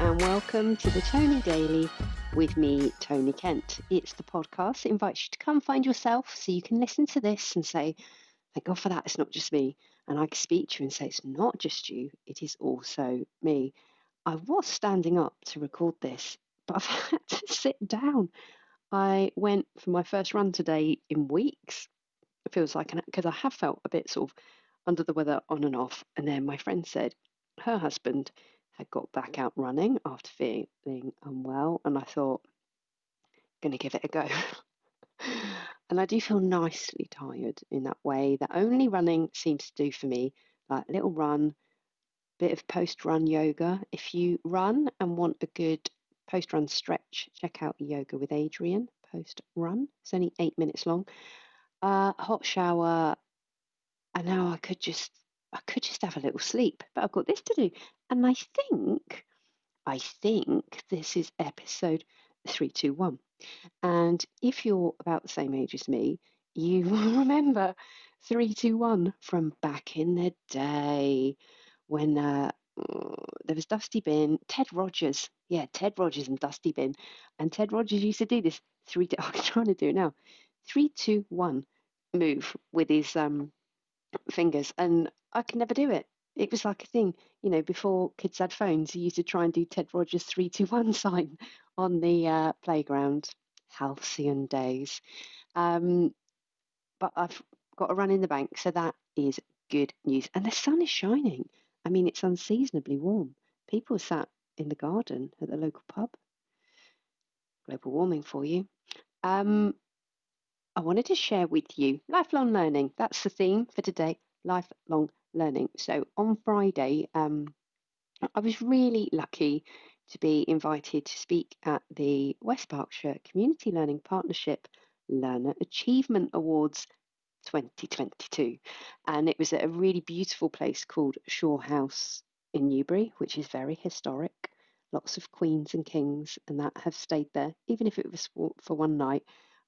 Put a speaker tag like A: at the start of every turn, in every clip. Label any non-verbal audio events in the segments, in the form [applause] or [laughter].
A: and welcome to the Tony Daily with me, Tony Kent. It's the podcast that invites you to come find yourself so you can listen to this and say, Thank God for that, it's not just me. And I can speak to you and say, It's not just you, it is also me. I was standing up to record this, but [laughs] I've had to sit down. I went for my first run today in weeks. It feels like, because I have felt a bit sort of under the weather on and off. And then my friend said her husband had got back out running after feeling unwell, and I thought, going to give it a go. [laughs] and I do feel nicely tired in that way that only running seems to do for me, like a little run, bit of post run yoga. If you run and want a good post run stretch, check out Yoga with Adriene post run. It's only eight minutes long. Uh, hot shower, and now I could just I could just have a little sleep, but I've got this to do. And I think, I think this is episode 321. And if you're about the same age as me, you [laughs] will remember 321 from back in the day when uh, there was Dusty Bin, Ted Rogers. Yeah, Ted Rogers and Dusty Bin. And Ted Rogers used to do this three, [laughs] I'm trying to do it now, three, two, one move with his um, fingers. And I could never do it. It was like a thing, you know, before kids had phones, you used to try and do Ted Rogers 321 [laughs] sign on the uh, playground. Halcyon days. Um, but I've got a run in the bank, so that is good news. And the sun is shining. I mean, it's unseasonably warm. People sat in the garden at the local pub. Global warming for you. Um, I wanted to share with you lifelong learning. That's the theme for today lifelong learning. So on Friday, um, I was really lucky to be invited to speak at the West Berkshire Community Learning Partnership Learner Achievement Awards 2022. And it was at a really beautiful place called Shaw House in Newbury, which is very historic. Lots of queens and kings and that have stayed there, even if it was for, one night.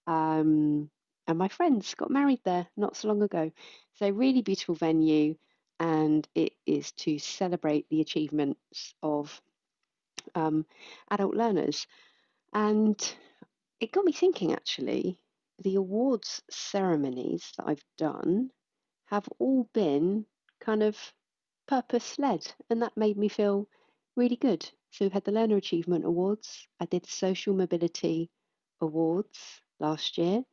A: Um, and my friends got married there not so long ago. So, really beautiful venue, and it is to celebrate the achievements of um, adult learners. And it got me thinking actually, the awards ceremonies that I've done have all been kind of purpose led, and that made me feel really good. So, we had the Learner Achievement Awards, I did Social Mobility Awards last year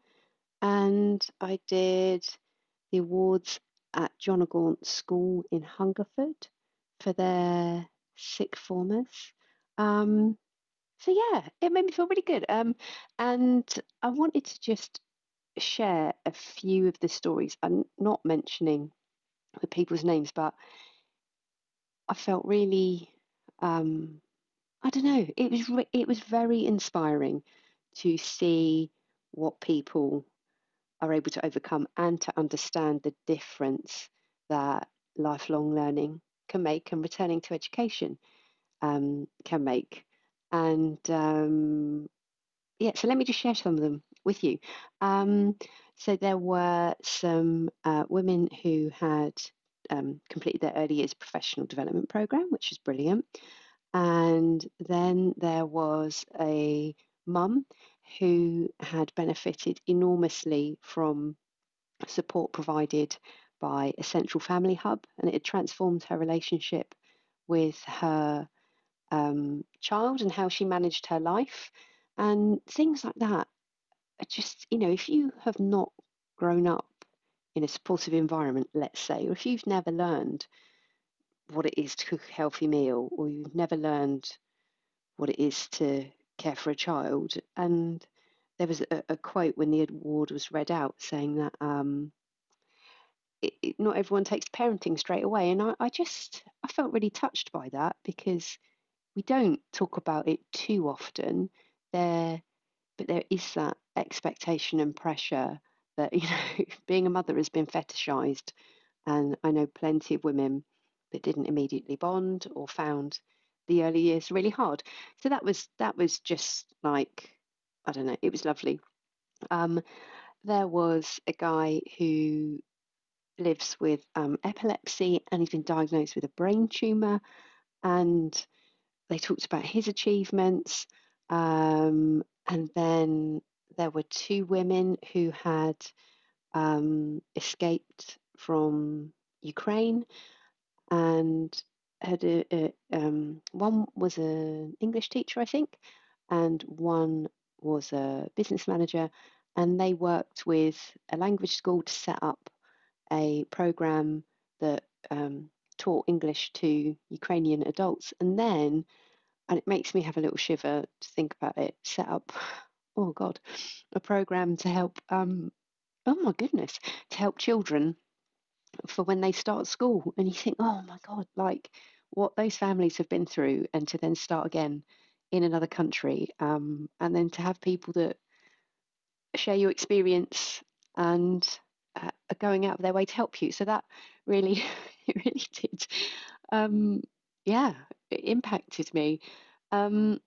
A: and I did the awards at John O'Gaunt School in Hungerford for their sixth formers. Um, so yeah, it made me feel really good. Um, and I wanted to just share a few of the stories. I'm not mentioning the people's names, but I felt really, um, I don't know, it was re- it was very inspiring to see what people are able to overcome and to understand the difference that lifelong learning can make and returning to education um, can make. And um, yeah, so let me just share some of them with you. Um, so there were some uh, women who had um, completed their early years professional development program, which is brilliant. And then there was a mum who had benefited enormously from support provided by a central family hub, and it had transformed her relationship with her um, child and how she managed her life, and things like that. Just, you know, if you have not grown up in a supportive environment, let's say, or if you've never learned what it is to cook a healthy meal, or you've never learned what it is to care for a child. And there was a, a quote when the award was read out saying that um, it, it, not everyone takes parenting straight away. And I, I just, I felt really touched by that because we don't talk about it too often. There, but there is that expectation and pressure that, [laughs] you know, being a mother has been fetishized. And I know plenty of women that didn't immediately bond or found the early years really hard. So that was that was just like I don't know, it was lovely. Um, there was a guy who lives with um, epilepsy and he's been diagnosed with a brain tumor and they talked about his achievements. Um, and then there were two women who had um, escaped from Ukraine had a, a um, one was an English teacher, I think, and one was a business manager, and they worked with a language school to set up a program that um, taught English to Ukrainian adults, and then, and it makes me have a little shiver to think about it, set up, [sighs] oh God, a program to help, um, oh my goodness, to help children for when they start school. And you think, oh my God, like what those families have been through, and to then start again in another country, um, and then to have people that share your experience and uh, are going out of their way to help you. So that really, [laughs] it really did, um, yeah, it impacted me. Um,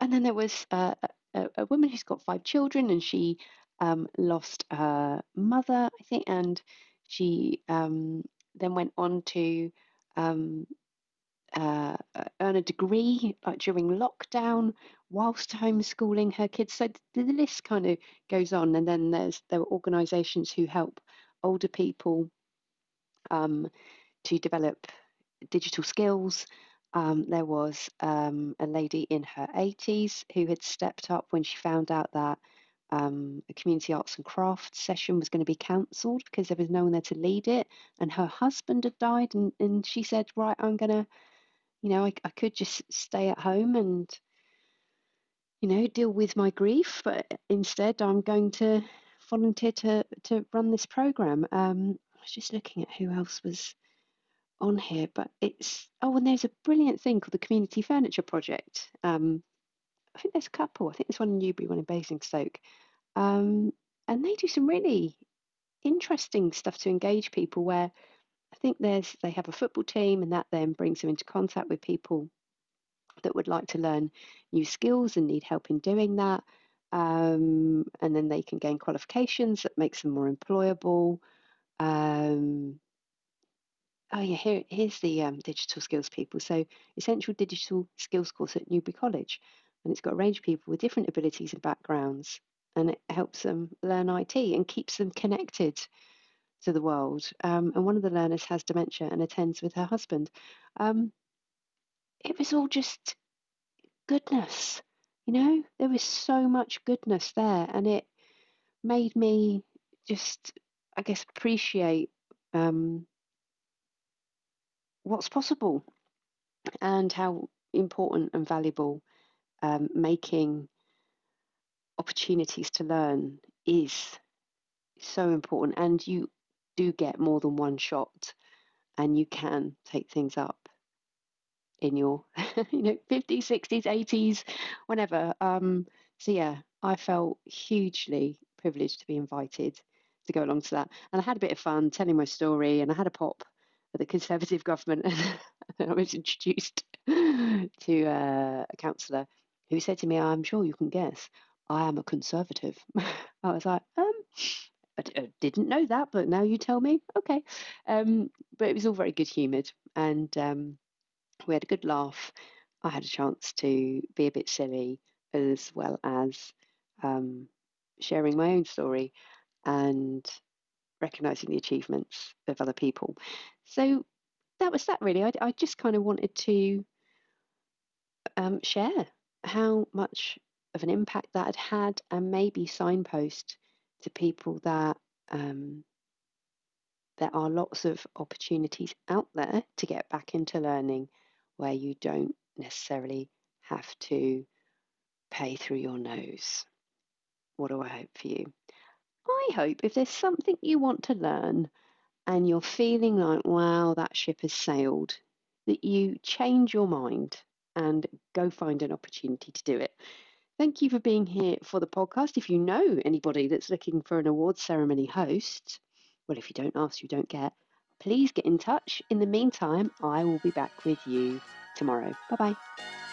A: and then there was uh, a, a, woman who's got five children, and she um, lost her mother, I think, and she um, then went on to um, uh, earn a degree like during lockdown whilst homeschooling her kids. So the, list kind of goes on. And then there's there are organisations who help older people um, to develop digital skills. Um, there was um, a lady in her 80s who had stepped up when she found out that um, a community arts and crafts session was going to be cancelled because there was no one there to lead it. And her husband had died, and, and she said, Right, I'm going to, you know, I, I could just stay at home and, you know, deal with my grief, but instead I'm going to volunteer to, to run this program. Um, I was just looking at who else was on here, but it's, oh, and there's a brilliant thing called the Community Furniture Project. Um, I think there's a couple. I think there's one in Newbury, one in Basingstoke. Um, and they do some really interesting stuff to engage people where I think there's they have a football team and that then brings them into contact with people that would like to learn new skills and need help in doing that. Um, and then they can gain qualifications that makes them more employable. Um, oh yeah, here, here's the um, digital skills people. So essential digital skills course at Newbury College and it's got a range of people with different abilities and backgrounds and it helps them learn IT and keeps them connected to the world. Um, and one of the learners has dementia and attends with her husband. Um, it was all just goodness, you know, there was so much goodness there, and it made me just, I guess, appreciate um, what's possible and how important and valuable um, making opportunities to learn is so important. And you do get more than one shot and you can take things up in your [laughs] you know 50s 60s 80s whenever. Um so yeah i felt hugely privileged to be invited to go along to that. And i had a bit of fun telling my story and i had a pop at the conservative government [laughs] and i was introduced [laughs] to uh, a councillor who said to me, I'm sure you can guess, I am a conservative. [laughs] I was like, um, I d- I didn't know that, but now you tell me. Okay. Um, but it was all very good humoured and um, we had a good laugh. I had a chance to be a bit silly as well as um, sharing my own story and recognizing the achievements of other people. So that was that really. I, I just kind of wanted to um, share how much of an impact that had had and maybe signpost to people that um, there are lots of opportunities out there to get back into learning where you don't necessarily have to pay through your nose. What do I hope for you? I hope if there's something you want to learn and you're feeling like, wow, that ship has sailed, that you change your mind and go find an opportunity to do it. Thank you for being here for the podcast. If you know anybody that's looking for an awards ceremony host, well, if you don't ask, you don't get, please get in touch. In the meantime, I will be back with you tomorrow. Bye bye.